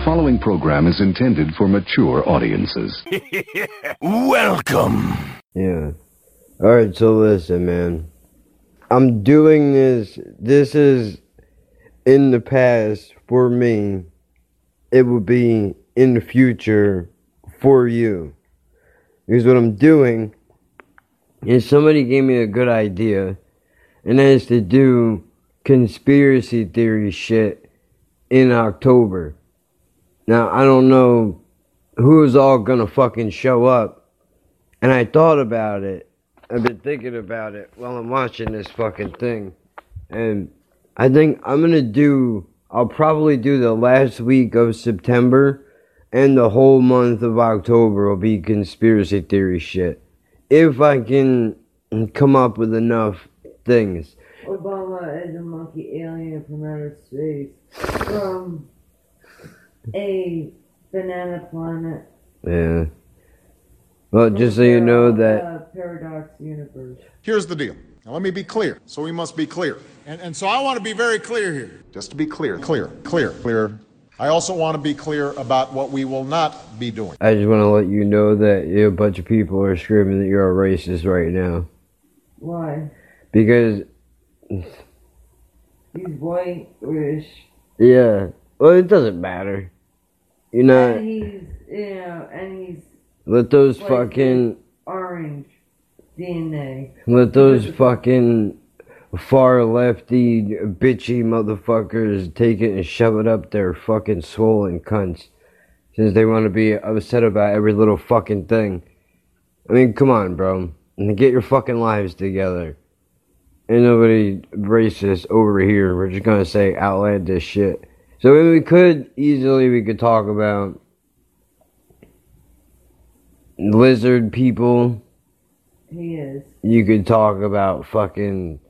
The following program is intended for mature audiences. Welcome. Yeah. Alright, so listen, man. I'm doing this. This is in the past for me. It will be in the future for you. Because what I'm doing is somebody gave me a good idea, and that is to do conspiracy theory shit in October. Now, I don't know who's all gonna fucking show up, and I thought about it. I've been thinking about it while I'm watching this fucking thing, and I think I'm gonna do. I'll probably do the last week of September and the whole month of October will be conspiracy theory shit. If I can come up with enough things. Obama is a monkey alien from outer space from a banana planet. Yeah. Well, just so you know that. Uh, paradox universe. Here's the deal. Now, let me be clear. So we must be clear. And, and so I want to be very clear here. Just to be clear, clear, clear, clear. I also want to be clear about what we will not be doing. I just want to let you know that you a bunch of people are screaming that you're a racist right now. Why? Because, He's white, rich, yeah. Well, it doesn't matter. You know, and he's you know, and he's let those like fucking. orange DNA. Let those fucking far lefty bitchy motherfuckers take it and shove it up their fucking swollen cunts. Since they want to be upset about every little fucking thing. I mean, come on, bro. And get your fucking lives together. Ain't nobody racist over here. We're just gonna say outlandish shit. So we could easily, we could talk about lizard people. He is. You could talk about fucking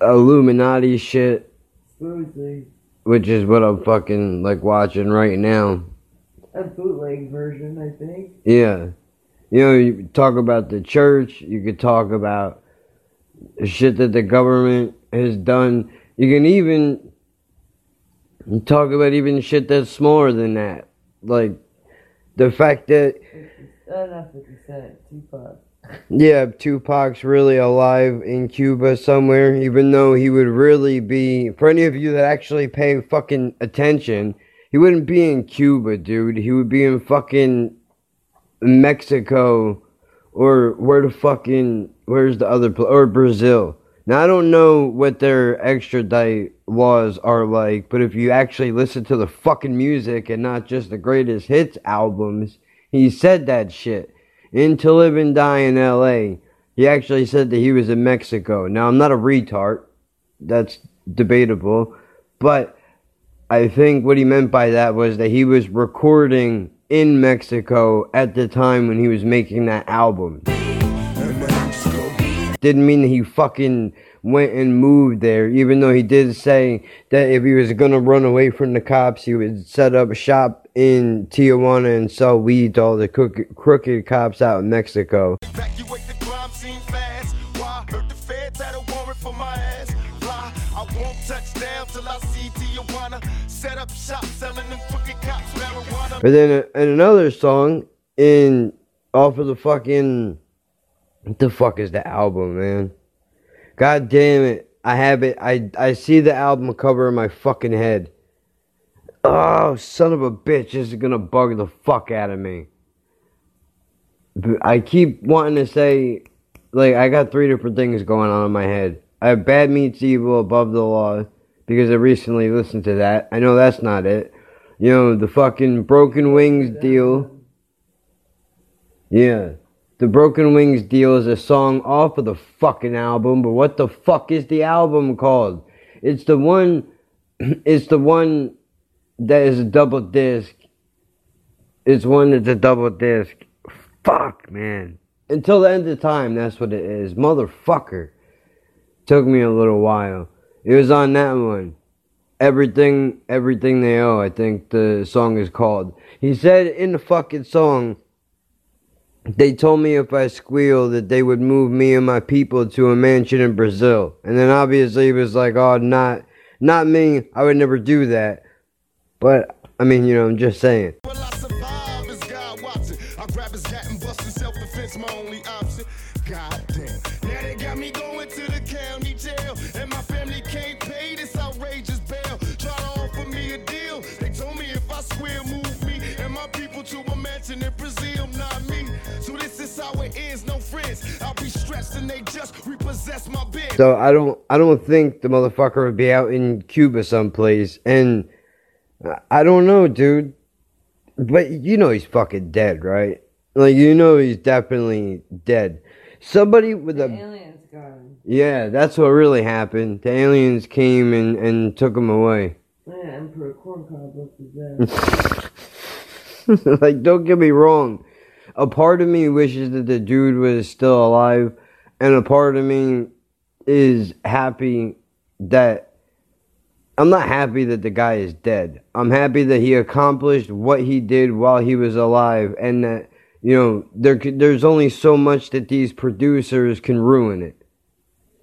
Illuminati shit, Supposedly which is what I'm fucking like watching right now. a bootleg version, I think. Yeah. You know, you talk about the church, you could talk about the shit that the government has done. You can even talk about even shit that's smaller than that. Like the fact that not 50 Cent, Tupac. Yeah, Tupac's really alive in Cuba somewhere, even though he would really be, for any of you that actually pay fucking attention, he wouldn't be in Cuba, dude. He would be in fucking Mexico, or where the fucking, where's the other, pl- or Brazil. Now, I don't know what their extradite laws are like, but if you actually listen to the fucking music and not just the greatest hits albums, he said that shit in To Live and Die in LA, he actually said that he was in Mexico. Now, I'm not a retard. That's debatable. But I think what he meant by that was that he was recording in Mexico at the time when he was making that album. Didn't mean that he fucking went and moved there, even though he did say that if he was gonna run away from the cops, he would set up a shop in Tijuana and sell weed to all the crooked, crooked cops out in Mexico. Evacuate the crime scene fast. Why? Heard the feds had a warrant for my ass. Fly. I won't touch down till I see Tijuana. Set up shop selling them crooked cops marijuana. But then uh, in another song, in off of the fucking what the fuck is the album, man? God damn it! I have it. I I see the album cover in my fucking head. Oh, son of a bitch! This is gonna bug the fuck out of me. I keep wanting to say, like, I got three different things going on in my head. I have Bad Meets Evil, Above the Law, because I recently listened to that. I know that's not it. You know, the fucking Broken Wings deal. Yeah. The Broken Wings deal is a song off of the fucking album, but what the fuck is the album called? It's the one, it's the one that is a double disc. It's one that's a double disc. Fuck, man. Until the end of time, that's what it is. Motherfucker. Took me a little while. It was on that one. Everything, everything they owe, I think the song is called. He said in the fucking song, they told me if I squealed that they would move me and my people to a mansion in Brazil. And then obviously it was like, oh, not, not me. I would never do that. But I mean, you know, I'm just saying. So I don't I don't think the motherfucker would be out in Cuba someplace and I- I don't know, dude. But you know he's fucking dead, right? Like you know he's definitely dead. Somebody with The a aliens got him. yeah, that's what really happened. The aliens came and and took him away. Yeah, Emperor Corncob was dead. like, don't get me wrong. A part of me wishes that the dude was still alive, and a part of me is happy that I'm not happy that the guy is dead. I'm happy that he accomplished what he did while he was alive, and that you know there there's only so much that these producers can ruin it.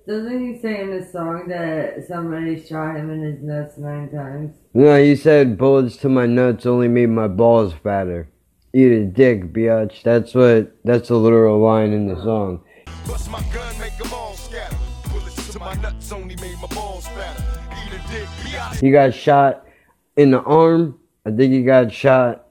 Doesn't he say in the song that somebody shot him in his nuts nine times? No, he said bullets to my nuts only made my balls fatter. Eat a dick, biatch. That's what. That's the literal line in the song. Bust my gun, make them all scatter. Bullets to my nuts only made my balls fatter. Eat a dick, be out He got shot in the arm. I think he got shot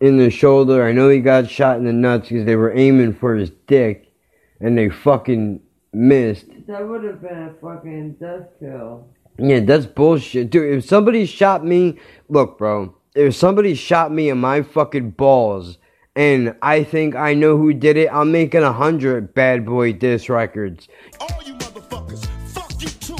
in the shoulder. I know he got shot in the nuts because they were aiming for his dick and they fucking missed. That would have been a fucking death kill. Yeah, that's bullshit. Dude, if somebody shot me, look, bro, if somebody shot me in my fucking balls and I think I know who did it, I'm making a hundred bad boy diss records. you motherfuckers. Fuck you too.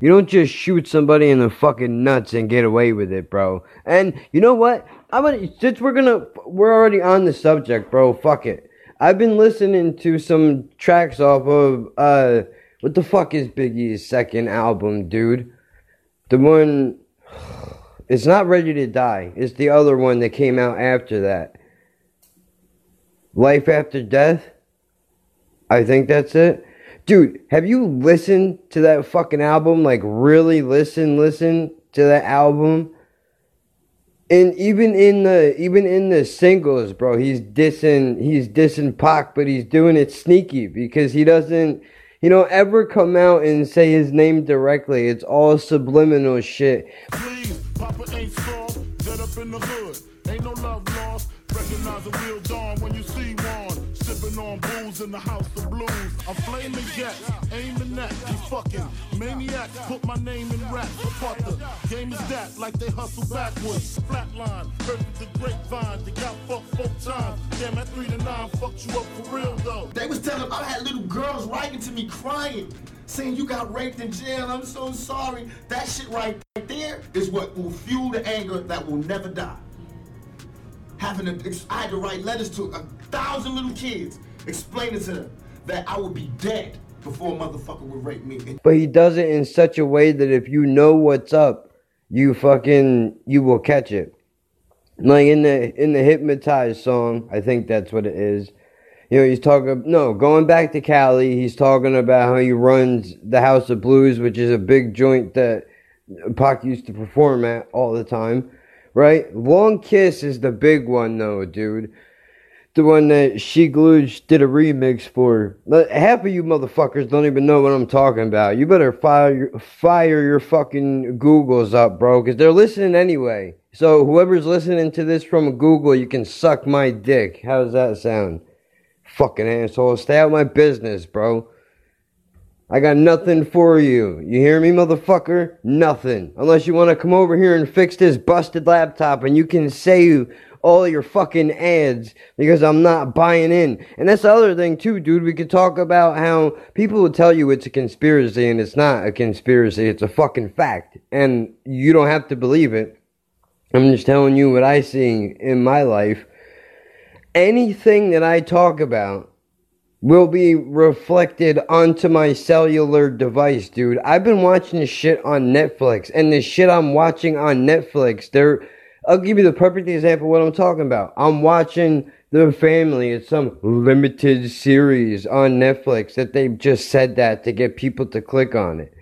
You don't just shoot somebody in the fucking nuts and get away with it, bro. And you know what? I'm gonna since we're gonna we're already on the subject, bro. Fuck it. I've been listening to some tracks off of uh what the fuck is Biggie's second album, dude? The one it's not Ready to Die. It's the other one that came out after that. Life After Death? I think that's it. Dude, have you listened to that fucking album? Like, really listen, listen to that album? And even in the even in the singles, bro, he's dissing he's dissing Pac, but he's doing it sneaky because he doesn't you know ever come out and say his name directly. It's all subliminal shit. Please, Papa ain't soft, up in the hood. Ain't no love lost. Recognize real dawn when you booze in the house of blues. I'm flaming jets, aiming at these fucking maniacs. Put my name in rap. Apart the game is that, like they hustle backwards. Flatline, perfect the grapevine. They got fucked four times. Damn, at three to nine fucked you up for real though. They was telling I had little girls writing to me crying, saying you got raped in jail. I'm so sorry. That shit right there is what will fuel the anger that will never die. Having to, I had to write letters to a thousand little kids, explaining to them that I would be dead before a motherfucker would rape me. But he does it in such a way that if you know what's up, you fucking you will catch it. Like in the in the hypnotized song, I think that's what it is. You know, he's talking no, going back to Cali, he's talking about how he runs the House of Blues, which is a big joint that Pac used to perform at all the time. Right? Long Kiss is the big one though, dude the one that She Gluge did a remix for. Half of you motherfuckers don't even know what I'm talking about. You better fire your, fire your fucking Googles up, bro, because they're listening anyway. So whoever's listening to this from Google, you can suck my dick. How does that sound? Fucking asshole. Stay out of my business, bro. I got nothing for you. You hear me, motherfucker? Nothing. Unless you want to come over here and fix this busted laptop and you can say all your fucking ads because I'm not buying in. And that's the other thing, too, dude. We could talk about how people will tell you it's a conspiracy and it's not a conspiracy. It's a fucking fact. And you don't have to believe it. I'm just telling you what I see in my life. Anything that I talk about will be reflected onto my cellular device, dude. I've been watching this shit on Netflix, and the shit I'm watching on Netflix, they're. I'll give you the perfect example of what I'm talking about. I'm watching The Family. It's some limited series on Netflix that they've just said that to get people to click on it.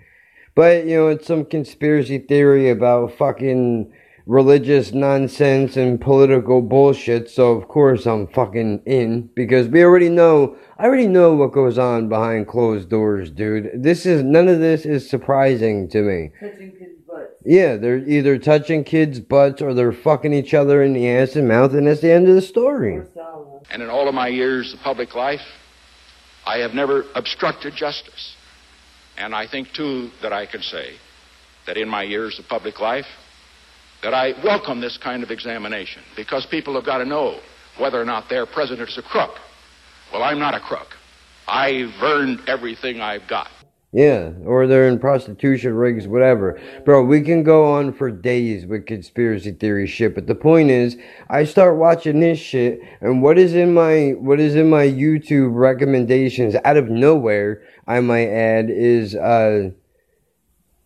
But, you know, it's some conspiracy theory about fucking religious nonsense and political bullshit. So of course I'm fucking in because we already know. I already know what goes on behind closed doors, dude. This is none of this is surprising to me. Touching butts. Yeah, they're either touching kids' butts or they're fucking each other in the ass and mouth, and that's the end of the story. And in all of my years of public life, I have never obstructed justice. And I think, too, that I can say that in my years of public life, that I welcome this kind of examination because people have got to know whether or not their president is a crook. Well, I'm not a crook. I've earned everything I've got. Yeah, or they're in prostitution rigs, whatever. Bro, we can go on for days with conspiracy theory shit, but the point is, I start watching this shit, and what is in my what is in my YouTube recommendations out of nowhere, I might add, is uh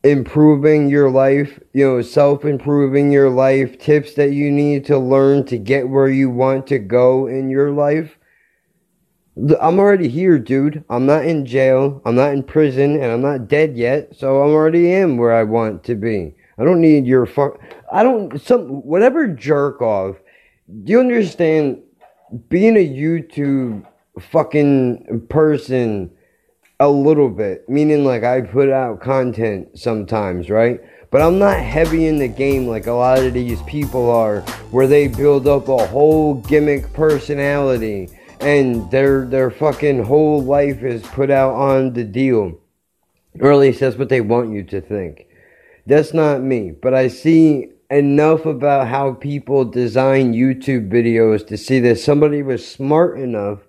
improving your life, you know, self improving your life, tips that you need to learn to get where you want to go in your life. I'm already here, dude. I'm not in jail. I'm not in prison, and I'm not dead yet. So I'm already am where I want to be. I don't need your fuck. I don't some whatever jerk off. Do you understand? Being a YouTube fucking person a little bit, meaning like I put out content sometimes, right? But I'm not heavy in the game like a lot of these people are, where they build up a whole gimmick personality and their their fucking whole life is put out on the deal. Or at least that's what they want you to think. That's not me, but I see enough about how people design YouTube videos to see that somebody was smart enough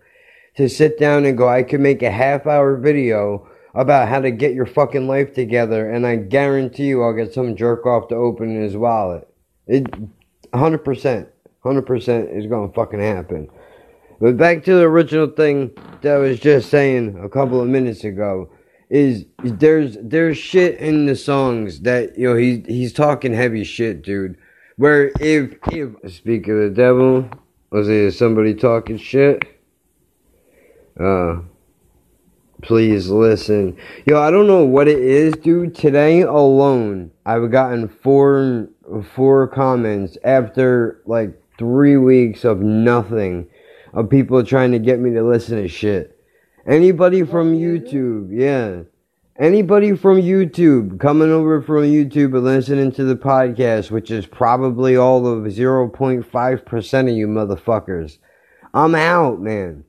to sit down and go, I could make a half hour video about how to get your fucking life together, and I guarantee you I'll get some jerk off to open his wallet. It 100%, 100% is gonna fucking happen. But back to the original thing that I was just saying a couple of minutes ago is there's there's shit in the songs that you know he he's talking heavy shit, dude. Where if if speak of the devil, was it somebody talking shit? Uh, please listen. Yo, I don't know what it is, dude. Today alone, I've gotten four four comments after like three weeks of nothing of people trying to get me to listen to shit. Anybody oh, from YouTube, yeah. Anybody from YouTube coming over from YouTube and listening to the podcast, which is probably all of 0.5% of you motherfuckers. I'm out, man.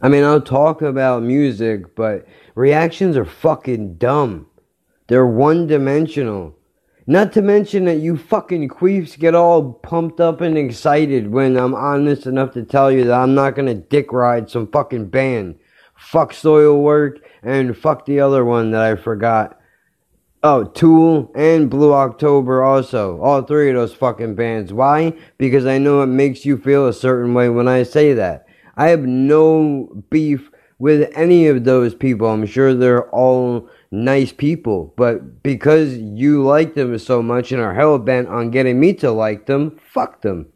I mean, I'll talk about music, but reactions are fucking dumb. They're one dimensional. Not to mention that you fucking queefs get all pumped up and excited when I'm honest enough to tell you that I'm not gonna dick ride some fucking band. Fuck Soilwork and fuck the other one that I forgot. Oh, Tool and Blue October also. All three of those fucking bands. Why? Because I know it makes you feel a certain way when I say that. I have no beef with any of those people. I'm sure they're all nice people, but because you like them so much and are hell bent on getting me to like them, fuck them.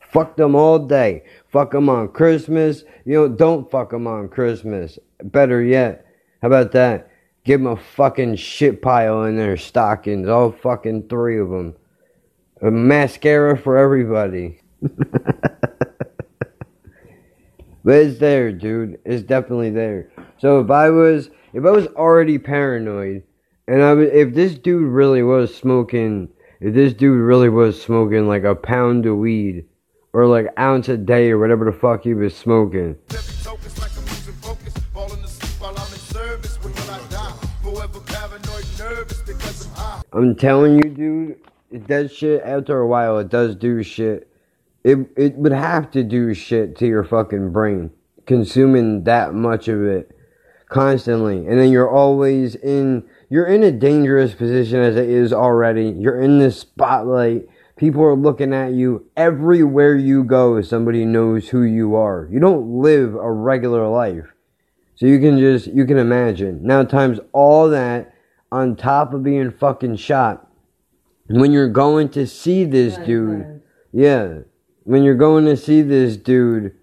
Fuck them all day. Fuck them on Christmas. You know, don't fuck them on Christmas. Better yet, how about that? Give them a fucking shit pile in their stockings, all fucking three of them. A mascara for everybody. But it's there, dude. It's definitely there. So if I was, if I was already paranoid, and I was, if this dude really was smoking, if this dude really was smoking like a pound of weed, or like ounce a day, or whatever the fuck he was smoking, I'm telling you, dude, does shit. After a while, it does do shit. It it would have to do shit to your fucking brain, consuming that much of it constantly, and then you're always in. You're in a dangerous position as it is already. You're in the spotlight. People are looking at you everywhere you go. Somebody knows who you are. You don't live a regular life. So you can just, you can imagine. Now times all that on top of being fucking shot. When you're going to see this dude, yeah, when you're going to see this dude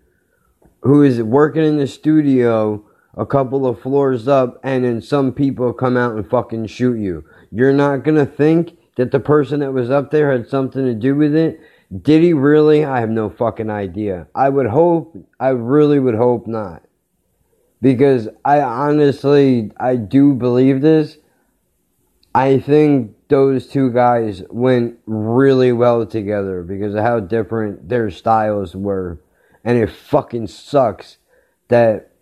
who is working in the studio a couple of floors up and then some people come out and fucking shoot you. You're not gonna think that the person that was up there had something to do with it. Did he really? I have no fucking idea. I would hope, I really would hope not. Because I honestly, I do believe this. I think those two guys went really well together because of how different their styles were. And it fucking sucks that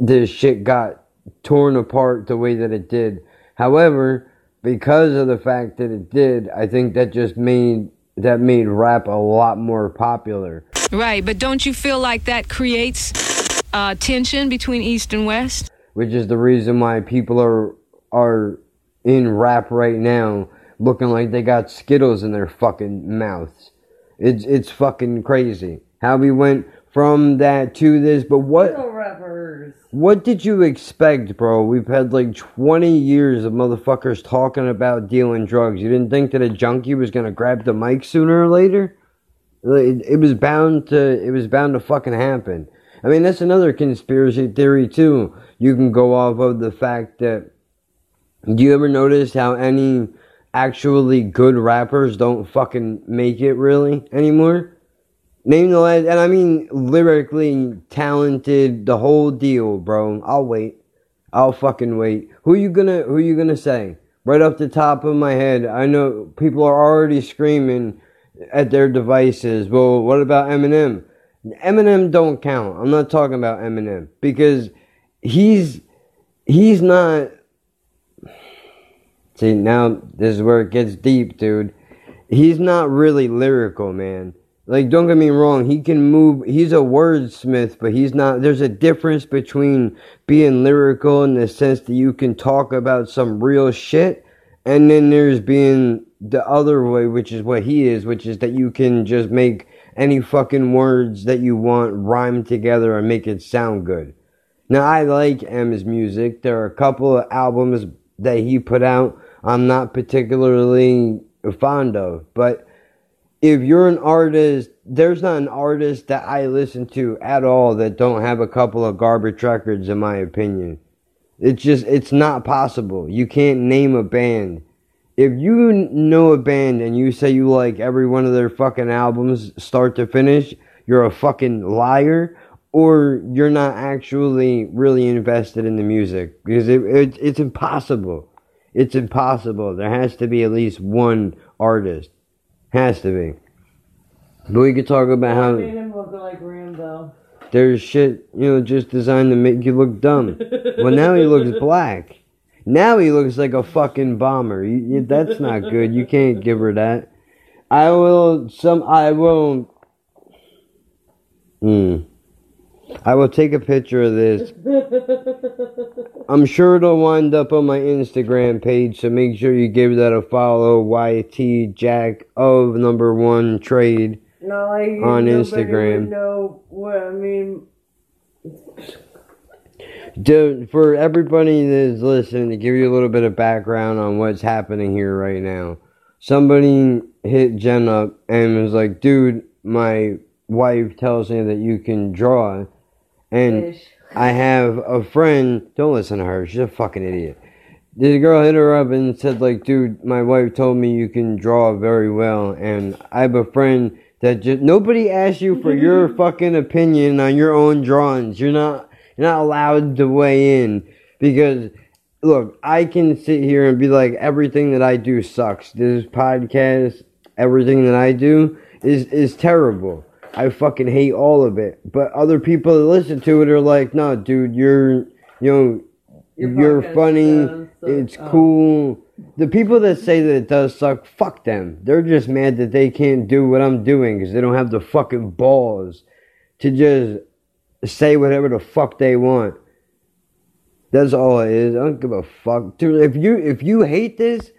this shit got torn apart the way that it did. However, because of the fact that it did, I think that just made that made rap a lot more popular. Right, but don't you feel like that creates uh, tension between East and West? Which is the reason why people are are in rap right now looking like they got Skittles in their fucking mouths. It's it's fucking crazy. How we went from that to this, but what Little rappers. What did you expect, bro? We've had like 20 years of motherfuckers talking about dealing drugs. You didn't think that a junkie was gonna grab the mic sooner or later? It, it was bound to. It was bound to fucking happen. I mean, that's another conspiracy theory too. You can go off of the fact that. Do you ever notice how any actually good rappers don't fucking make it really anymore? Name the last, and I mean lyrically talented, the whole deal, bro. I'll wait. I'll fucking wait. Who you gonna Who you gonna say? Right off the top of my head, I know people are already screaming at their devices. Well, what about Eminem? Eminem don't count. I'm not talking about Eminem because he's he's not. See now, this is where it gets deep, dude. He's not really lyrical, man. Like, don't get me wrong, he can move, he's a wordsmith, but he's not, there's a difference between being lyrical in the sense that you can talk about some real shit, and then there's being the other way, which is what he is, which is that you can just make any fucking words that you want rhyme together and make it sound good. Now, I like M's music. There are a couple of albums that he put out I'm not particularly fond of, but if you're an artist, there's not an artist that I listen to at all that don't have a couple of garbage records, in my opinion. It's just, it's not possible. You can't name a band. If you know a band and you say you like every one of their fucking albums, start to finish, you're a fucking liar, or you're not actually really invested in the music because it, it, it's impossible. It's impossible. There has to be at least one artist. Has to be. But we could talk about how made him look like Rambo. there's shit, you know, just designed to make you look dumb. well, now he looks black. Now he looks like a fucking bomber. You, you, that's not good. You can't give her that. I will. Some. I will. Hmm. I will take a picture of this. I'm sure it'll wind up on my Instagram page, so make sure you give that a follow. YT Jack of number one trade. Like On Instagram. know what I mean. To, for everybody that's listening, to give you a little bit of background on what's happening here right now. Somebody hit Jen up and was like, dude, my wife tells me that you can draw. And Fish. I have a friend, don't listen to her, she's a fucking idiot. The girl hit her up and said, like, dude, my wife told me you can draw very well. And I have a friend that just, nobody asked you for your fucking opinion on your own drawings. You're not, you're not allowed to weigh in because look, I can sit here and be like, everything that I do sucks. This podcast, everything that I do is is terrible. I fucking hate all of it. But other people that listen to it are like, no, dude, you're, you know, Your you're funny. does. It's Oh. cool. The people that say that it does suck, fuck them. They're just mad that they can't do what I'm doing because they don't have the fucking balls to just say whatever the fuck they want. That's all it is. I don't give a fuck. Dude, if you if you hate this,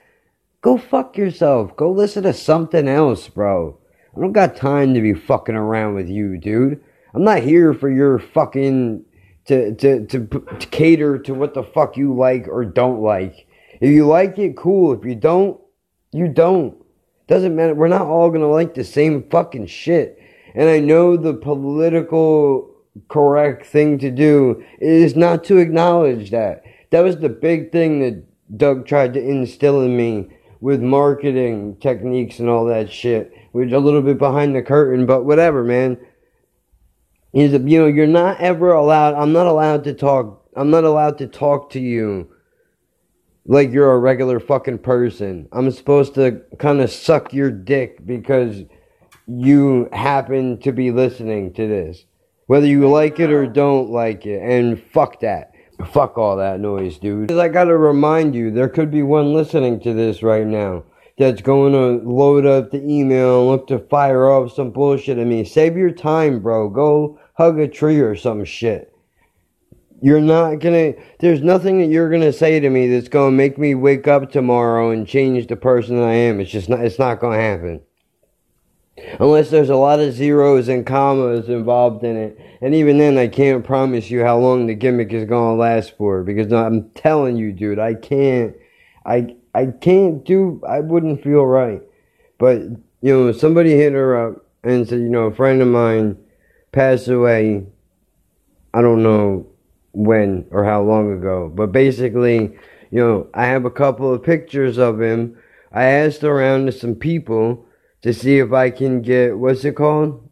go fuck yourself. Go listen to something else, bro. I don't got time to be fucking around with you, dude. I'm not here for your fucking to to to, to cater to what the fuck you like or don't like. If you like it, cool. If you don't, you don't. Doesn't matter. We're not all gonna like the same fucking shit. And I know the political correct thing to do is not to acknowledge that. That was the big thing that Doug tried to instill in me with marketing techniques and all that shit. We're a little bit behind the curtain, but whatever, man. Is you know you're not ever allowed. I'm not allowed to talk. I'm not allowed to talk to you like you're a regular fucking person. I'm supposed to kind of suck your dick because you happen to be listening to this. Whether you like it or don't like it. And fuck that. Fuck all that noise, dude. I gotta remind you, there could be one listening to this right now that's going to load up the email and look to fire off some bullshit at me. Save your time, bro. Go hug a tree or some shit. You're not gonna, there's nothing that you're gonna say to me that's gonna make me wake up tomorrow and change the person that I am. It's just not, it's not gonna happen. Unless there's a lot of zeros and commas involved in it. And even then, I can't promise you how long the gimmick is gonna last for. Because I'm telling you, dude, I can't, I, I can't do, I wouldn't feel right. But, you know, somebody hit her up and said, you know, a friend of mine passed away. I don't know when or how long ago. But basically, you know, I have a couple of pictures of him. I asked around to some people to see if I can get what's it called?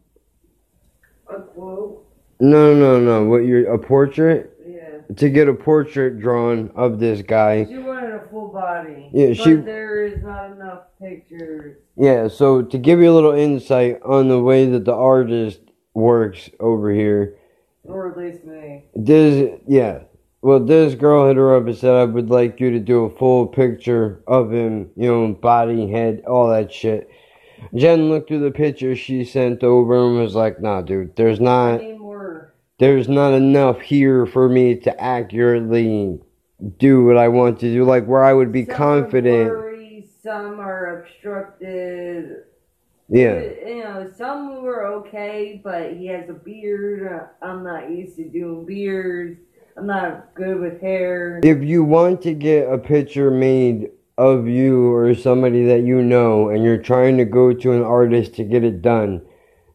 A quote? No, no, no. What you a portrait? Yeah. To get a portrait drawn of this guy. She wanted a full body. Yeah, but she- there is not enough pictures. Yeah, so to give you a little insight on the way that the artist works over here, Or at least me. this yeah. Well, this girl hit her up and said, I would like you to do a full picture of him, you know, body, head, all that shit. Jen looked through the picture she sent over and was like, nah, dude, there's not, there's not enough here for me to accurately do what I want to do, like where I would be Some confident. Blurry, some are obstructed. Yeah. You know, some were okay, but he has a beard. I'm not used to doing beards. I'm not good with hair. If you want to get a picture made of you or somebody that you know and you're trying to go to an artist to get it done,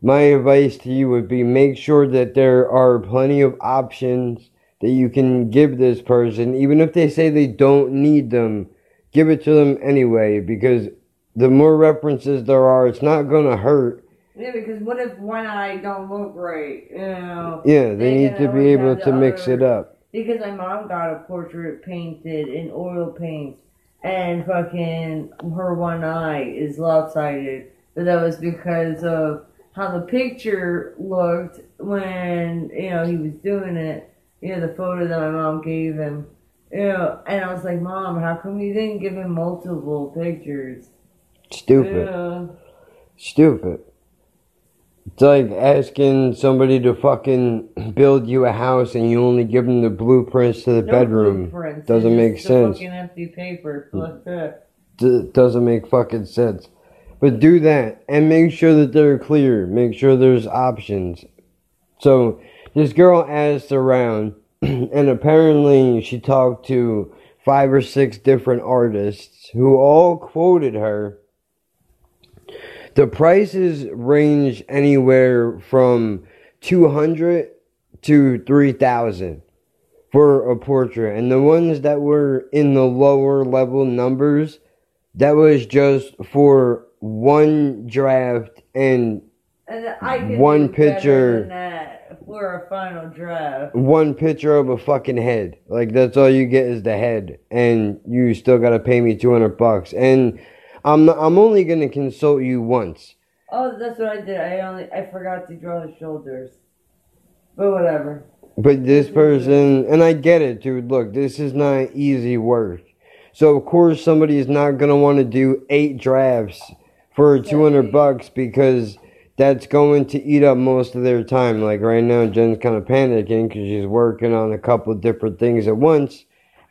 my advice to you would be make sure that there are plenty of options that you can give this person, even if they say they don't need them, give it to them anyway because the more references there are, it's not gonna hurt. Yeah, because what if one eye don't look right? You know. Yeah, they They need to be able to mix other- it up. Because my mom got a portrait painted in oil paints, and fucking her one eye is lopsided. But that was because of how the picture looked when you know he was doing it. You know the photo that my mom gave him. You know, and I was like, Mom, how come you didn't give him multiple pictures? Stupid. Yeah. Stupid. It's like asking somebody to fucking build you a house and you only give them the blueprints to the No bedroom. blueprints, Doesn't make sense. Fucking empty paper. Fuck that. D- doesn't make fucking sense. But do that and make sure that they're clear. Make sure there's options. So this girl asked around, and apparently she talked to five or six different artists who all quoted her. The prices range anywhere from 200 to 3000 for a portrait. And the ones that were in the lower level numbers, that was just for one draft and And I One picture- for a final draft. one picture of a fucking head. Like that's all you get is the head, and you still gotta pay me two hundred bucks. And I'm not, I'm only gonna consult you once. Oh, that's what I did. I only I forgot to draw the shoulders. But whatever. But this person, and I get it, dude. Look, this is not easy work. So of course somebody is not gonna want to do eight drafts for two hundred bucks because that's going to eat up most of their time. Like right now, Jen's kind of panicking because she's working on a couple of different things at once,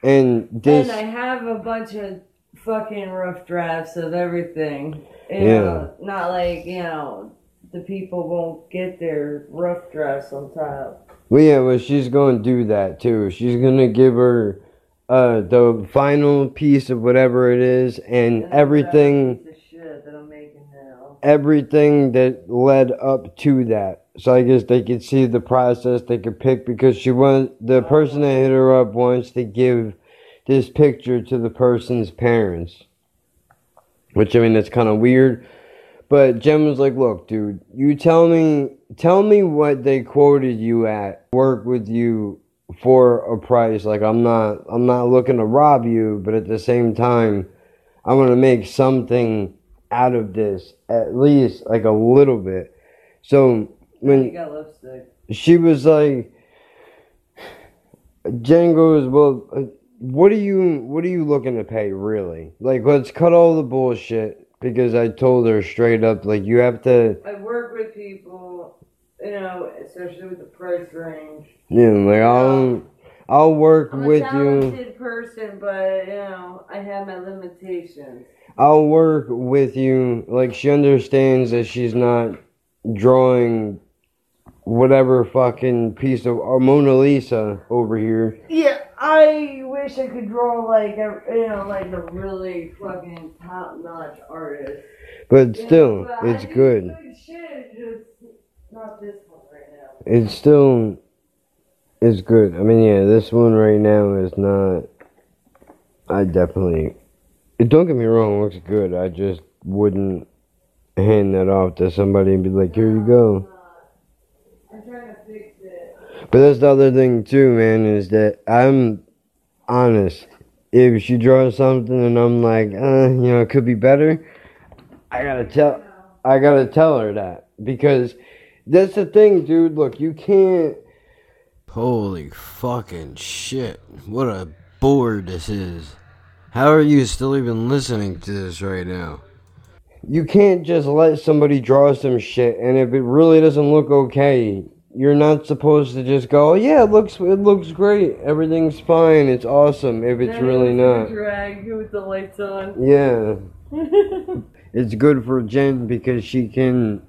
and this. And I have a bunch of fucking rough drafts of everything. You Yeah. know, not like, you know, the people won't get their rough drafts on top. Well, yeah, well, she's going to do that too. She's going to give her uh, the final piece of whatever it is and And everything, that I'm making now. everything that led up to that. So I guess they could see the process. They could pick because she want the person that hit her up wants to give this picture to the person's parents. which I mean that's kind of weird. But Jen was like, "Look, dude, you tell me, tell me what they quoted you at. Work with you for a price. Like I'm not, I'm not looking to rob you, but at the same time, I'm gonna make something out of this, at least like a little bit." So You when got lipstick. she was like, Jen goes, well, what are you, what are you looking to pay really? Like, let's cut all the bullshit because I told her straight up, like, you have to, I work with people, you know, especially with the price range. Yeah, like, I'll, I'll work I'm a with you. talented person, but you know, I have my limitations. I'll work with you. Like, she understands that she's not drawing whatever fucking piece of or Mona Lisa over here. Yeah, I wish I could draw like a, you know, like a really fucking top notch artist. But You still, know, but it's good. Good shit, just not this one right now. It's still it's good. I mean, yeah, this one right now is not. I definitely. Don't get me wrong, it looks good. I just wouldn't hand that off to somebody and be like, "Here you go." I'm trying to fix it. But that's the other thing too, man, is that I'm honest. If she draws something and I'm like, uh, you know, it could be better, I gotta tell, I gotta tell her that because that's the thing, dude. Look, you can't. Holy fucking shit! What a bore this is. How are you still even listening to this right now? You can't just let somebody draw some shit, and if it really doesn't look okay, you're not supposed to just go, "Yeah, it looks it looks great, everything's fine, it's awesome." If it's really not, Drag with the lights on. yeah, it's good for Jen because she can,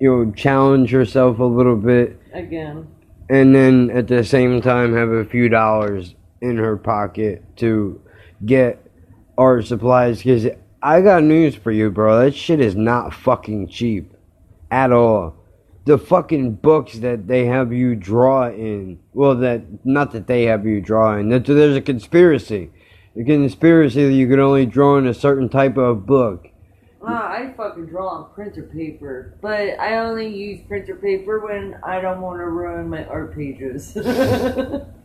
you know, challenge herself a little bit, Again. and then at the same time have a few dollars in her pocket to get art supplies. Because I got news for you, bro. That shit is not fucking cheap at all. The fucking books that they have you draw in. Well, that not that they have you draw in. That there's a conspiracy. A conspiracy that you can only draw in a certain type of book. Ah, I fucking draw on printer paper, but I only use printer paper when I don't want to ruin my art pages.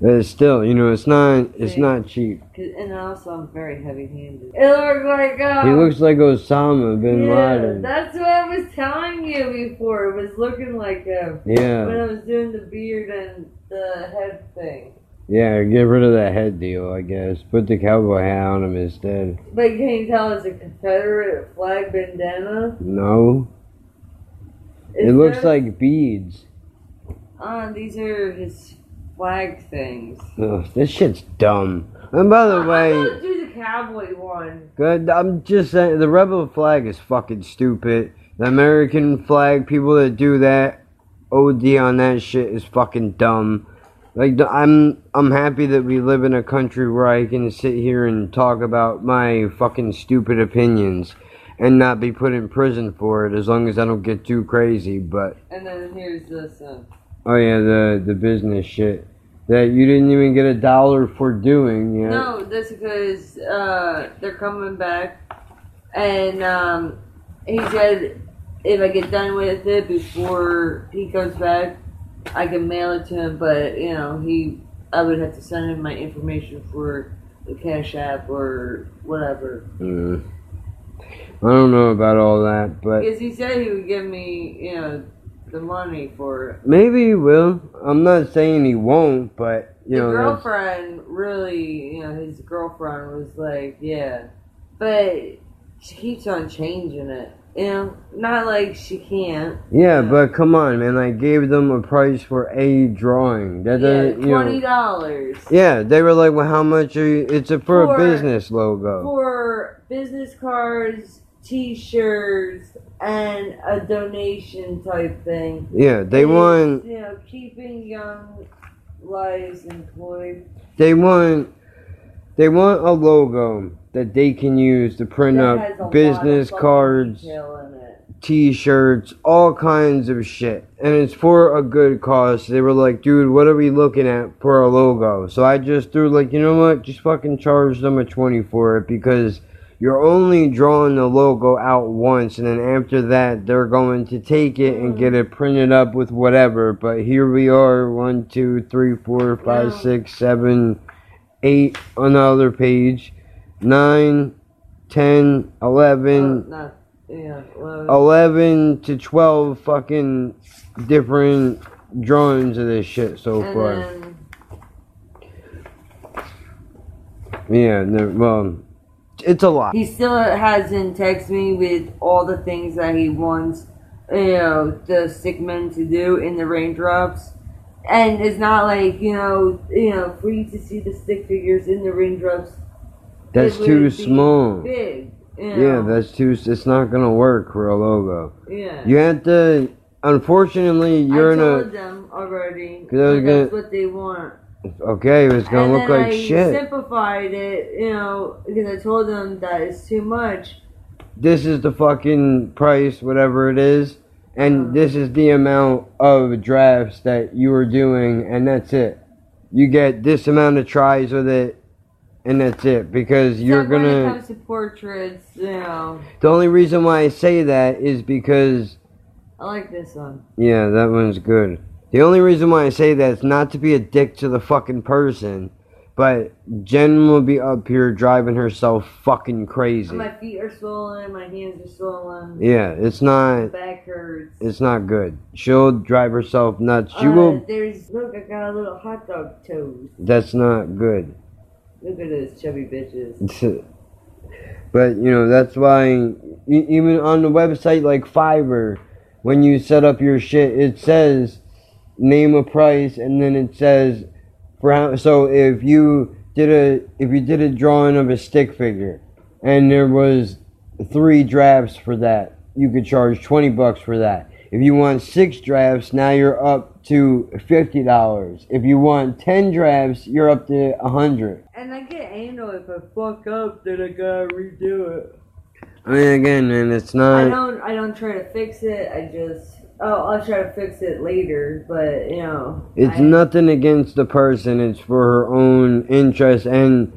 But still, you know, it's not. It's See? not cheap. and also, I'm very heavy-handed. It looks like uh, He looks like Osama bin yeah, Laden. that's what I was telling you before. It was looking like him when I was doing the beard and the head thing. yeah. Get rid of that head deal, I guess. Put the cowboy hat on him instead. But can you tell it's a Confederate flag bandana? No, Is it looks there- like beads. Ah, these are his flag things. Ugh, this shit's dumb. And by the I'm way, gonna do the cowboy one. good. I'm just saying the rebel flag is fucking stupid. The American flag, people that do that, OD on that shit is fucking dumb. Like I'm, I'm happy that we live in a country where I can sit here and talk about my fucking stupid opinions, and not be put in prison for it as long as I don't get too crazy. But And then here's this one. Oh yeah, the the business shit that you didn't even get a dollar for doing. Yeah. No, that's because uh, they're coming back, and um, he said if I get done with it before he comes back, I can mail it to him. But you know, he I would have to send him my information for the Cash App or whatever. Mm. I don't know about all that, but Because he said he would give me, you know, the money for it. maybe he will. I'm not saying he won't, but you the know, girlfriend really, you know, his girlfriend was like, yeah, but she keeps on changing it. You know, not like she can't. yeah, but come on, man! I gave them a price for a drawing. That Yeah, twenty dollars Yeah, they were like, "Well, how much are you?" It's a for, For- a business logo. for business cards, T-shirts, and a donation type thing. yeah, they want you know, keeping young lives employed. they want they want a logo that they can use to print that has a lot up business cards, detail in it. t-shirts, all kinds of shit. And it's for a good cause. They were like, dude, what are we looking at for a logo? So I just threw like, you know what? Just fucking charge them a 20 for it because you're only drawing the logo out once, and then after that, they're going to take it and get it printed up with whatever. But here we are one, two, three, four, five, Yeah. six, seven, eight on the other page, nine, ten, eleven. Oh, Not, yeah, well, 11 to 12 fucking different drawings of this shit so and far. then Yeah, well, it's a lot. he still hasn't texted me with all the things that he wants, you know, the stick men to do in the raindrops. And it's not like, you know, you know, for you to see the stick figures in the raindrops. That's too small. Big. You Yeah, that's too. It's not gonna work for a logo. Yeah. You have to. Unfortunately, you're I in told a. them already. 'Cause I was that's gonna- what they want. Okay, it was gonna and look then like I shit. simplified it, you know, because I told them that it's too much. this is the fucking price, whatever it is, and uh-huh. this is the amount of drafts that you are doing, and that's it. You get this amount of tries with it, and that's it. Because you're when it gonna. comes to portraits, you know, The only reason why I say that is because, I like this one. yeah, that one's good. The only reason why I say that is not to be a dick to the fucking person, but Jen will be up here driving herself fucking crazy. My feet are swollen, my hands are swollen, Yeah, it's my not. back hurts. It's not good. She'll drive herself nuts. She Uh, will. There's look, I got a little hot dog toes. That's not good. Look at those chubby bitches. but you know that's why even on the website like Fiverr, when you set up your shit, it says name a price and then it says for how. So if you did a if you did a drawing of a stick figure, and there was three drafts for that, you could charge twenty bucks for that. If you want six drafts, now you're up to fifty dollars. If you want ten drafts, you're up to a hundred. And I get anal if I fuck up, then I gotta redo it. I mean, again, man, it's not. I don't, I don't try to fix it. I just, oh, I'll try to fix it later. But you know, It's I, nothing against the person. It's for her own interest. And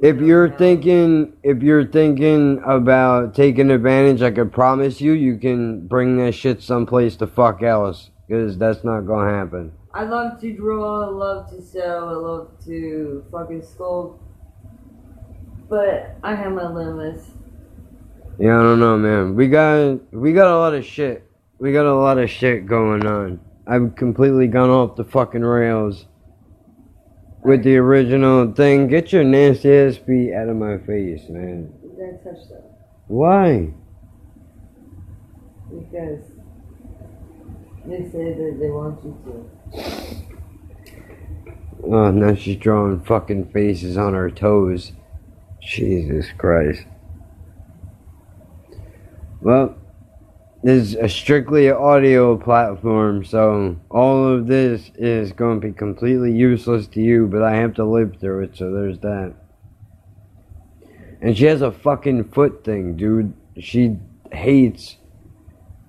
if you're thinking, if you're thinking about taking advantage, I could promise you, you can bring that shit someplace the fuck else, because that's not gonna happen. I love to draw. I love to sew. I love to fucking sculpt. But I have my limits. Yeah, I don't know, man. We got we got a lot of shit. We got a lot of shit going on. I've completely gone off the fucking rails with the original thing. Get your nasty ass feet out of my face, man. Don't touch that Why? because they say that they want you to. Oh, now she's drawing fucking faces on her toes. Jesus Christ. Well, this is a strictly audio platform, so all of this is going to be completely useless to you, but I have to live through it, so there's that. And she has a fucking foot thing, dude. She hates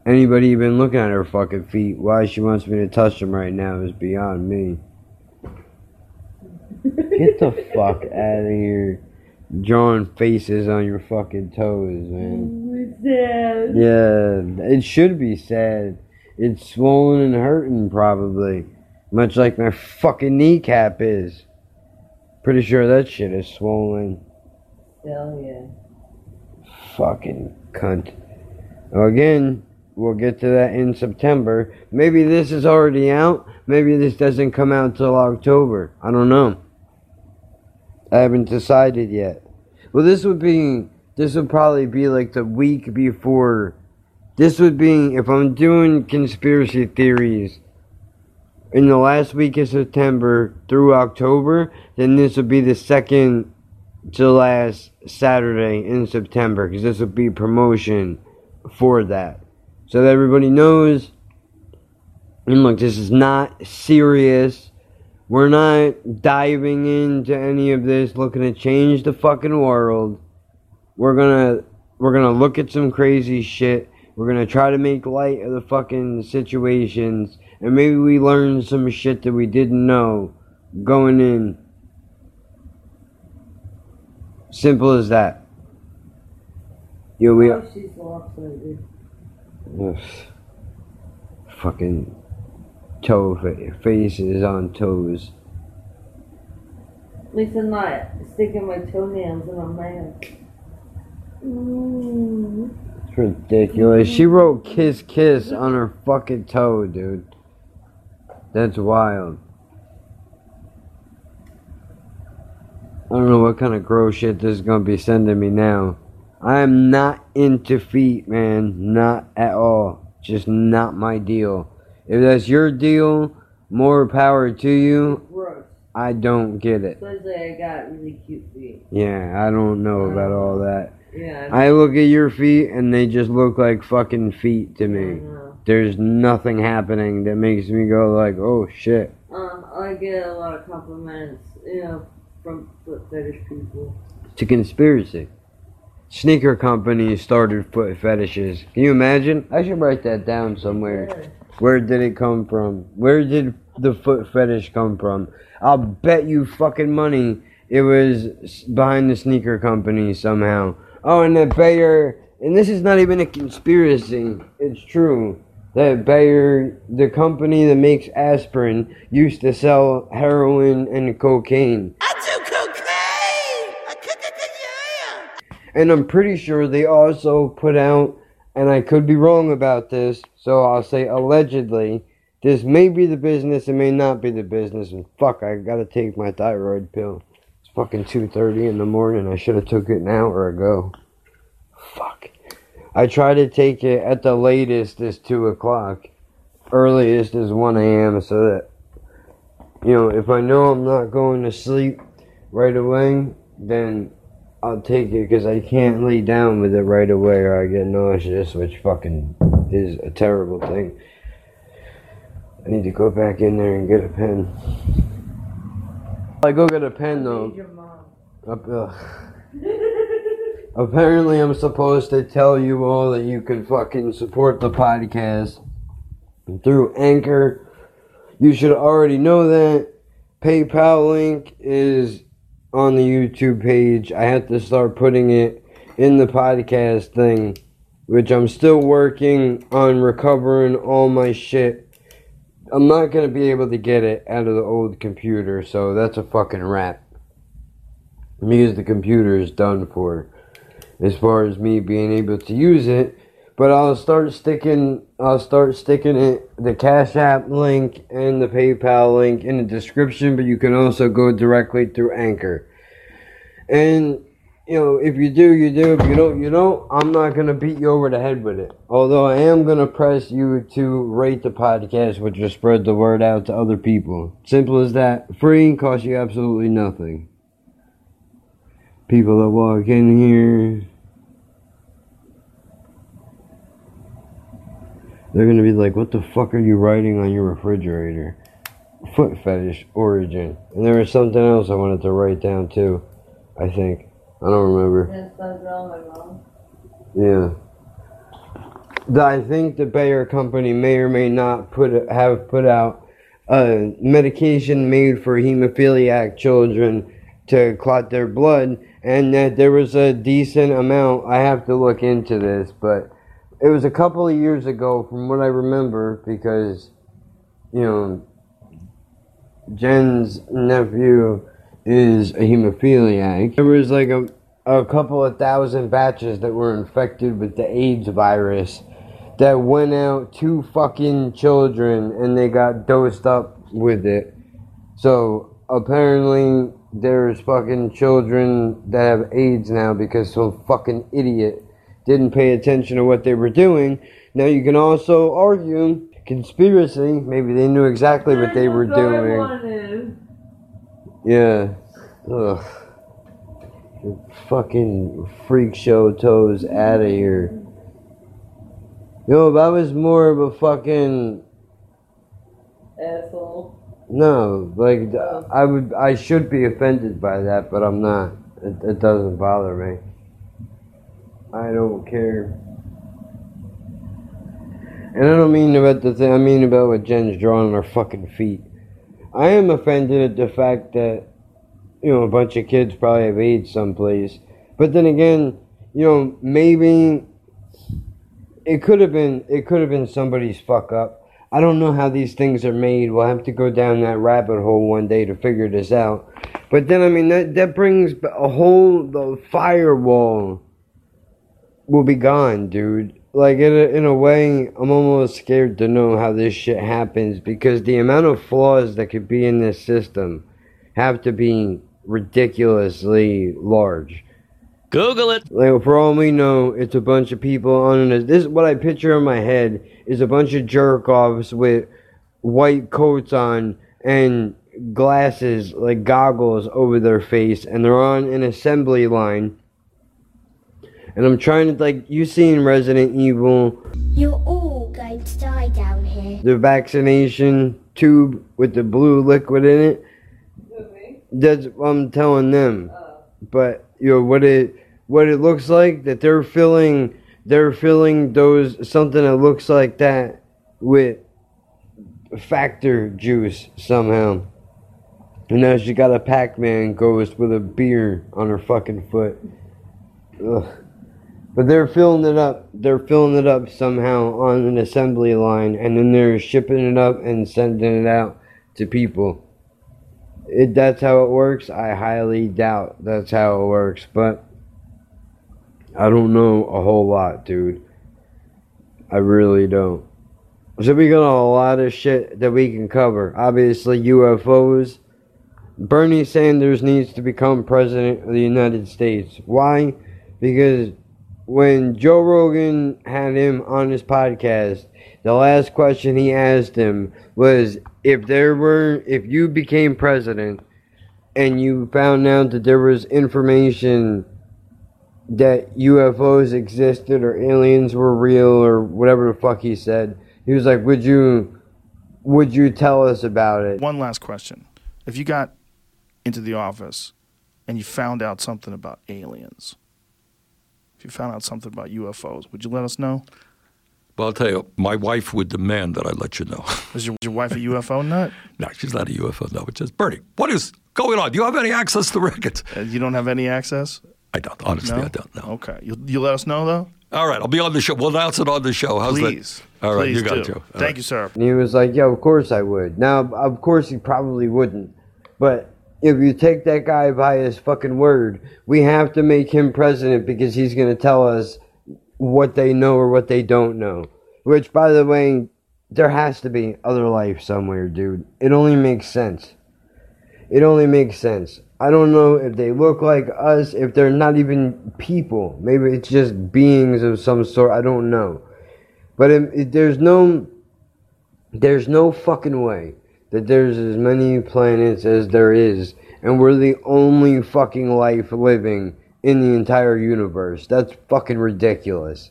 anybody even looking at her fucking feet. Why she wants me to touch them right now is beyond me. Get the fuck out of here. Drawing faces on your fucking toes, man. It's sad. Yeah, it should be sad. It's swollen and hurting, probably. Much like my fucking kneecap is. Pretty sure that shit is swollen. Hell yeah. Fucking cunt. Well, again, we'll get to that in September. Maybe this is already out. Maybe this doesn't come out till October. I don't know. I haven't decided yet. Well, this would be. This would probably be like the week before. This would be if I'm doing conspiracy theories in the last week of September through October, then this would be the second to last Saturday in September because this would be promotion for that. So that everybody knows. And look, this is not serious. We're not diving into any of this looking to change the fucking world. We're gonna we're gonna look at some crazy shit. We're gonna try to make light of the fucking situations and maybe we learn some shit that we didn't know going in. Simple as that. Yo, we Oh, lopsided. Fucking toe fa- faces on toes. At least I'm not sticking my toenails in my mouth. Mm. It's ridiculous. She wrote "kiss kiss" on her fucking toe, dude. That's wild. I don't know what kind of gross shit this is gonna be sending me now. I am not into feet, man. Not at all. Just not my deal. If that's your deal, more power to you. Gross. I don't get it. Especially I got really cute feet. Yeah, I don't know about all that. Yeah. I look at your feet and they just look like fucking feet to I me. There's nothing happening that makes me go like, oh shit. Um, I get a lot of compliments, you know, from foot fetish people. It's a conspiracy. Sneaker companies started foot fetishes. Can you imagine? I should write that down somewhere. Where did it come from? Where did the foot fetish come from? I'll bet you fucking money it was behind the sneaker company somehow. Oh, and that Bayer, and this is not even a conspiracy, it's true. That Bayer, the company that makes aspirin, used to sell heroin and cocaine. I do cocaine. And I'm pretty sure they also put out, and I could be wrong about this, so I'll say allegedly, this may be the business, it may not be the business, and fuck, I gotta take my thyroid pill. It's fucking 2.30 in the morning, I should have took it an hour ago. Fuck. I try to take it at the latest is 2 o'clock. Earliest is 1 a.m. so that, you know, if I know I'm not going to sleep right away, then I'll take it because I can't lay down with it right away or I get nauseous, which fucking is a terrible thing. I need to go back in there and get a pen. I go get a pen though. Your mom. Up. Apparently, I'm supposed to tell you all that you can fucking support the podcast through Anchor. You should already know that. PayPal link is on the YouTube page. I have to start putting it in the podcast thing, which I'm still working on recovering all my shit. I'm not gonna be able to get it out of the old computer, so that's a fucking wrap. Because the computer is done for as far as me being able to use it. But I'll start sticking I'll start sticking it the Cash App link and the PayPal link in the description, but you can also go directly through Anchor. And you know, if you do, you do. If you don't, you don't. I'm not gonna beat you over the head with it. Although I am gonna press you to rate the podcast, which will spread the word out to other people. Simple as that. Free, costs you absolutely nothing. People that walk in here, they're gonna be like, "What the fuck are you writing on your refrigerator?" Foot fetish origin. And there was something else I wanted to write down too. I think I don't remember. That's not all my mom. Yeah. I think the Bayer company may or may not put have put out a medication made for hemophiliac children to clot their blood, and that there was a decent amount. I have to look into this, but it was a couple of years ago, from what I remember, because you know Jen's nephew is a hemophiliac. There was like a a couple of thousand batches that were infected with the AIDS virus that went out to fucking children and they got dosed up with it. So apparently there's fucking children that have AIDS now because some fucking idiot didn't pay attention to what they were doing. Now you can also argue conspiracy. Maybe they knew exactly what they were That's what I doing. Yeah. Ugh. Fucking freak show toes out of here. Yo, if I was more of a fucking Asshole. no, like oh. I would, I should be offended by that, but I'm not. It, it doesn't bother me. I don't care. And I don't mean about the thing. I mean about what Jen's drawing on her fucking feet. I am offended at the fact that you know a bunch of kids probably have AIDS someplace. But then again, you know, maybe it could have been it could have been somebody's fuck up. I don't know how these things are made. We'll have to go down that rabbit hole one day to figure this out. But then I mean that that brings a whole the firewall will be gone, dude. Like in a, in a way, I'm almost scared to know how this shit happens because the amount of flaws that could be in this system have to be ridiculously large. Google it. Like for all we know, it's a bunch of people on this. This is what I picture in my head is a bunch of jerk offs with white coats on and glasses like goggles over their face, and they're on an assembly line. And I'm trying to like you seen Resident Evil, You're all going to die down here. the vaccination tube with the blue liquid in it. That's what I'm telling them. But you know what it what it looks like that they're filling they're filling those something that looks like that with factor juice somehow. And now she got a Pac-Man ghost with a beer on her fucking foot. Ugh. But they're filling it up. They're filling it up somehow on an assembly line, and then they're shipping it up and sending it out to people. It, that's how it works. I highly doubt that's how it works, but I don't know a whole lot, dude. I really don't. So we got a lot of shit that we can cover. Obviously, UFOs. Bernie Sanders needs to become president of the United States. Why? Because when Joe Rogan had him on his podcast, the last question he asked him was if there were if you became president and you found out that there was information that UFOs existed or aliens were real or whatever the fuck he said, he was like, "Would you would you tell us about it?" One last question. If you got into the office and you found out something about aliens, if you found out something about UFOs, would you let us know? Well, I'll tell you, my wife would demand that I let you know. Is your, your wife a UFO nut? no, she's not a UFO nut. But just Bernie, what is going on? Do you have any access to the records? Uh, you don't have any access? I don't. Honestly, No? I don't know. Okay. You, you let us know, though? All right, I'll be on the show. We'll announce it on the show. How's Please. that? All right, Please you got do. it, Joe. All Thank right. you, sir. And he was like, "Yeah, of course I would." Now, of course he probably wouldn't, but if you take that guy by his fucking word, we have to make him president because he's going to tell us what they know or what they don't know. Which, by the way, there has to be other life somewhere, dude. It only makes sense. It only makes sense. I don't know if they look like us, if they're not even people. Maybe it's just beings of some sort. I don't know. But it, it, there's no there's no fucking way that there's as many planets as there is, and we're the only fucking life living in the entire universe. That's fucking ridiculous.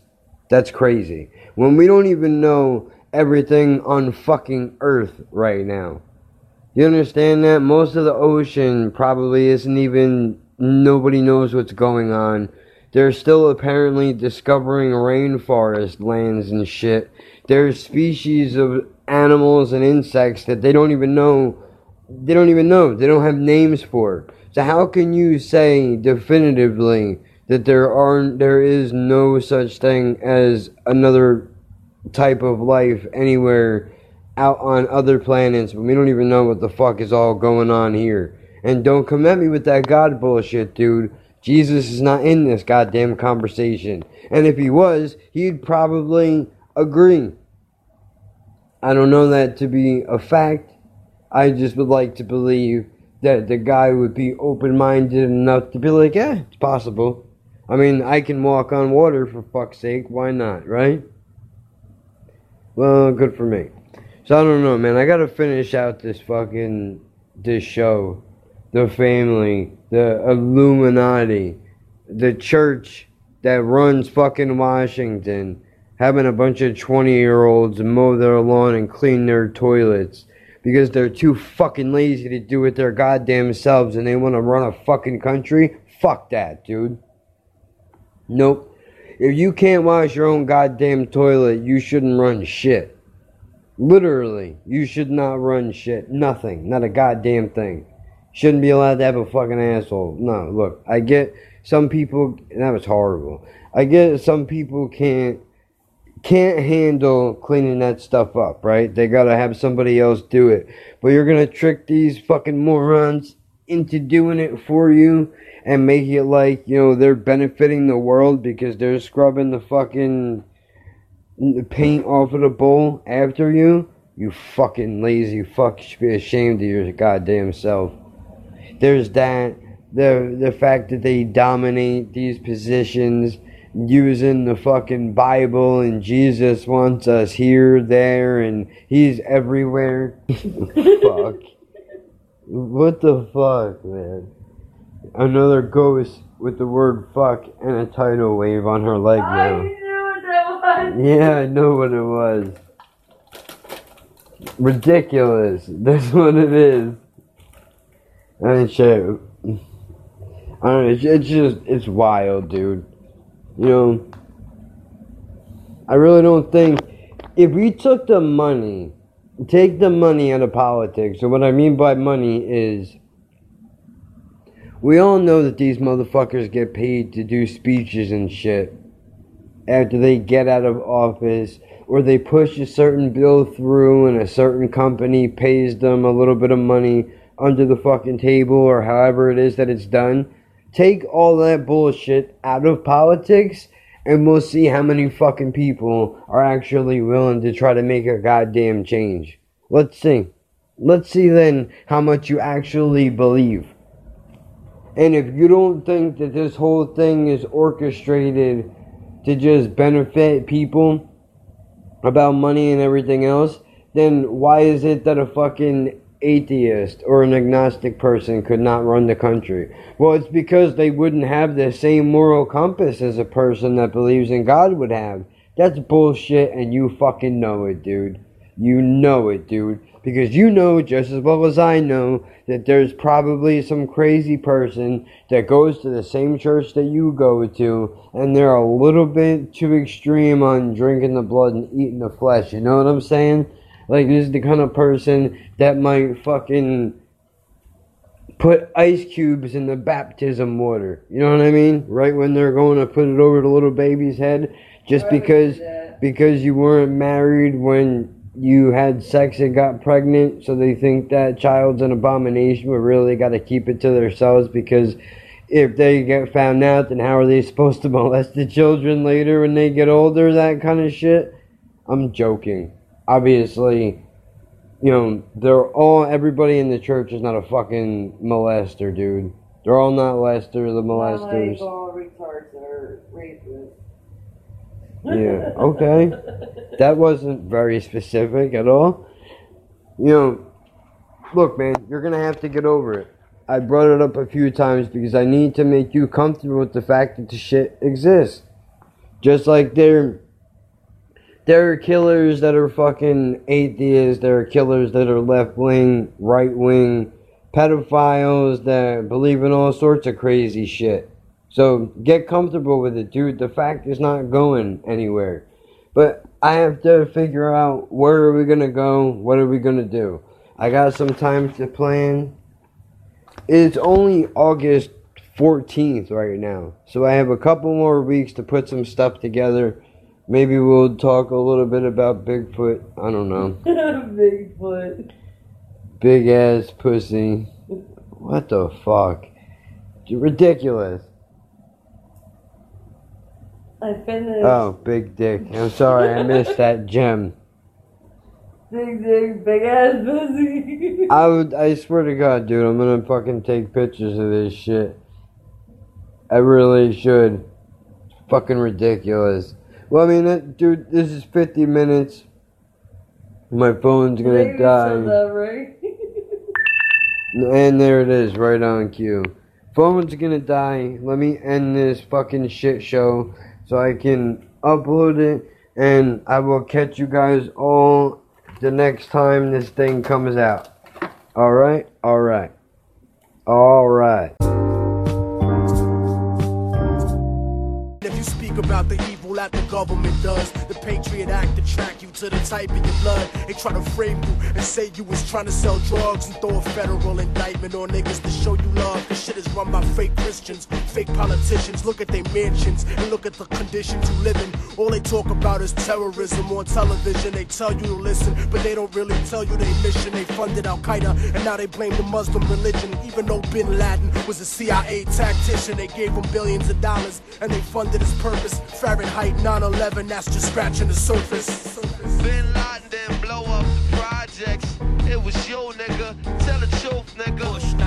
That's crazy. When we don't even know everything on fucking Earth right now. You understand that? Most of the ocean probably isn't even, nobody knows what's going on. They're still apparently discovering rainforest lands and shit. There's species of animals and insects that they don't even know. They don't even know. They don't have names for. So how can you say definitively that there aren't, there is no such thing as another type of life anywhere out on other planets we don't even know what the fuck is all going on here? And don't come at me with that God bullshit, dude. Jesus is not in this goddamn conversation. And if he was, he'd probably agree. I don't know that to be a fact. I just would like to believe that the guy would be open minded enough to be like, yeah, it's possible. I mean, I can walk on water for fuck's sake. Why not, right? Well, good for me. So I don't know, man. I gotta finish out this fucking this show, the family, the Illuminati, the church that runs fucking Washington, having a bunch of twenty year olds mow their lawn and clean their toilets because they're too fucking lazy to do it their goddamn selves and they want to run a fucking country. Fuck that, dude. Nope. If you can't wash your own goddamn toilet, you shouldn't run shit. Literally, you should not run shit. Nothing. Not a goddamn thing. shouldn't be allowed to have a fucking asshole. No, look, I get some people, that was horrible. I get some people can't can't handle cleaning that stuff up, right? They gotta have somebody else do it. But you're gonna trick these fucking morons into doing it for you and make it like, you know, they're benefiting the world because they're scrubbing the fucking paint off of the bowl after you. You fucking lazy fuck should be ashamed of your goddamn self. There's that. The the fact that they dominate these positions using the fucking Bible and Jesus wants us here, there, and he's everywhere. fuck. What the fuck, man? Another ghost with the word fuck and a tidal wave on her leg I now. knew what that was. Yeah, I know what it was. Ridiculous. That's what it is. I mean, shit. I don't know. It's, it's just, it's wild, dude. You know, I really don't think if we took the money, take the money out of politics. So what I mean by money is, we all know that these motherfuckers get paid to do speeches and shit after they get out of office or they push a certain bill through and a certain company pays them a little bit of money under the fucking table or however it is that it's done. Take all that bullshit out of politics and we'll see how many fucking people are actually willing to try to make a goddamn change. Let's see. Let's see then how much you actually believe. And if you don't think that this whole thing is orchestrated to just benefit people about money and everything else, then why is it that a fucking atheist or an agnostic person could not run the country? Well, it's because they wouldn't have the same moral compass as a person that believes in God would have. That's bullshit and you fucking know it, dude. You know it, dude. Because you know just as well as I know that there's probably some crazy person that goes to the same church that you go to and they're a little bit too extreme on drinking the blood and eating the flesh. You know what I'm saying? Like this is the kind of person that might fucking put ice cubes in the baptism water. You know what I mean? Right when they're going to put it over the little baby's head just because because you weren't married when you had sex and got pregnant, so they think that child's an abomination, but really got to keep it to themselves because if they get found out, then how are they supposed to molest the children later when they get older? That kind of shit. I'm joking. Obviously, you know, they're all, everybody in the church is not a fucking molester, dude. They're all not Lester, the molesters. like all retards are rapists. Yeah, okay. That wasn't very specific at all. You know, look, man, you're going to have to get over it. I brought it up a few times because I need to make you comfortable with the fact that the shit exists. Just like there, there are killers that are fucking atheists, there are killers that are left wing, right wing, pedophiles that believe in all sorts of crazy shit. So get comfortable with it, dude. The fact is not going anywhere. But I have to figure out where are we gonna go, what are we gonna do. I got some time to plan. It's only August 14th right now. So I have a couple more weeks to put some stuff together. Maybe we'll talk a little bit about Bigfoot. I don't know. Bigfoot. Big ass pussy. What the fuck? Ridiculous. I finished. Oh, big dick. I'm sorry, I missed that gem. Big dick, big ass pussy. I would, I swear to God, dude, I'm gonna fucking take pictures of this shit. I really should. Fucking ridiculous. Well, I mean, that, dude, this is 50 minutes. My phone's gonna Maybe die. said that right. And there it is, right on cue. Phone's gonna die. Let me end this fucking shit show so I can upload it, and I will catch you guys all the next time this thing comes out. Alright? Alright. Alright. If you speak speak about the evil that the government does. The Patriot Act attract you to the type of your blood. They try to frame you and say you was trying to sell drugs and throw a federal indictment on niggas to show you love. This shit is run by fake Christians, fake politicians. Look at their mansions and look at the conditions you live in. All they talk about is terrorism on television. They tell you to listen, but they don't really tell you their mission. They funded Al Qaeda and now they blame the Muslim religion. Even though Bin Laden was a CIA tactician, they gave him billions of dollars and they funded his purpose. Fahrenheit 9 9-11, that's just scratching the surface. Bin Laden didn't blow up the projects. It was you, nigga. Tell the truth, nigga.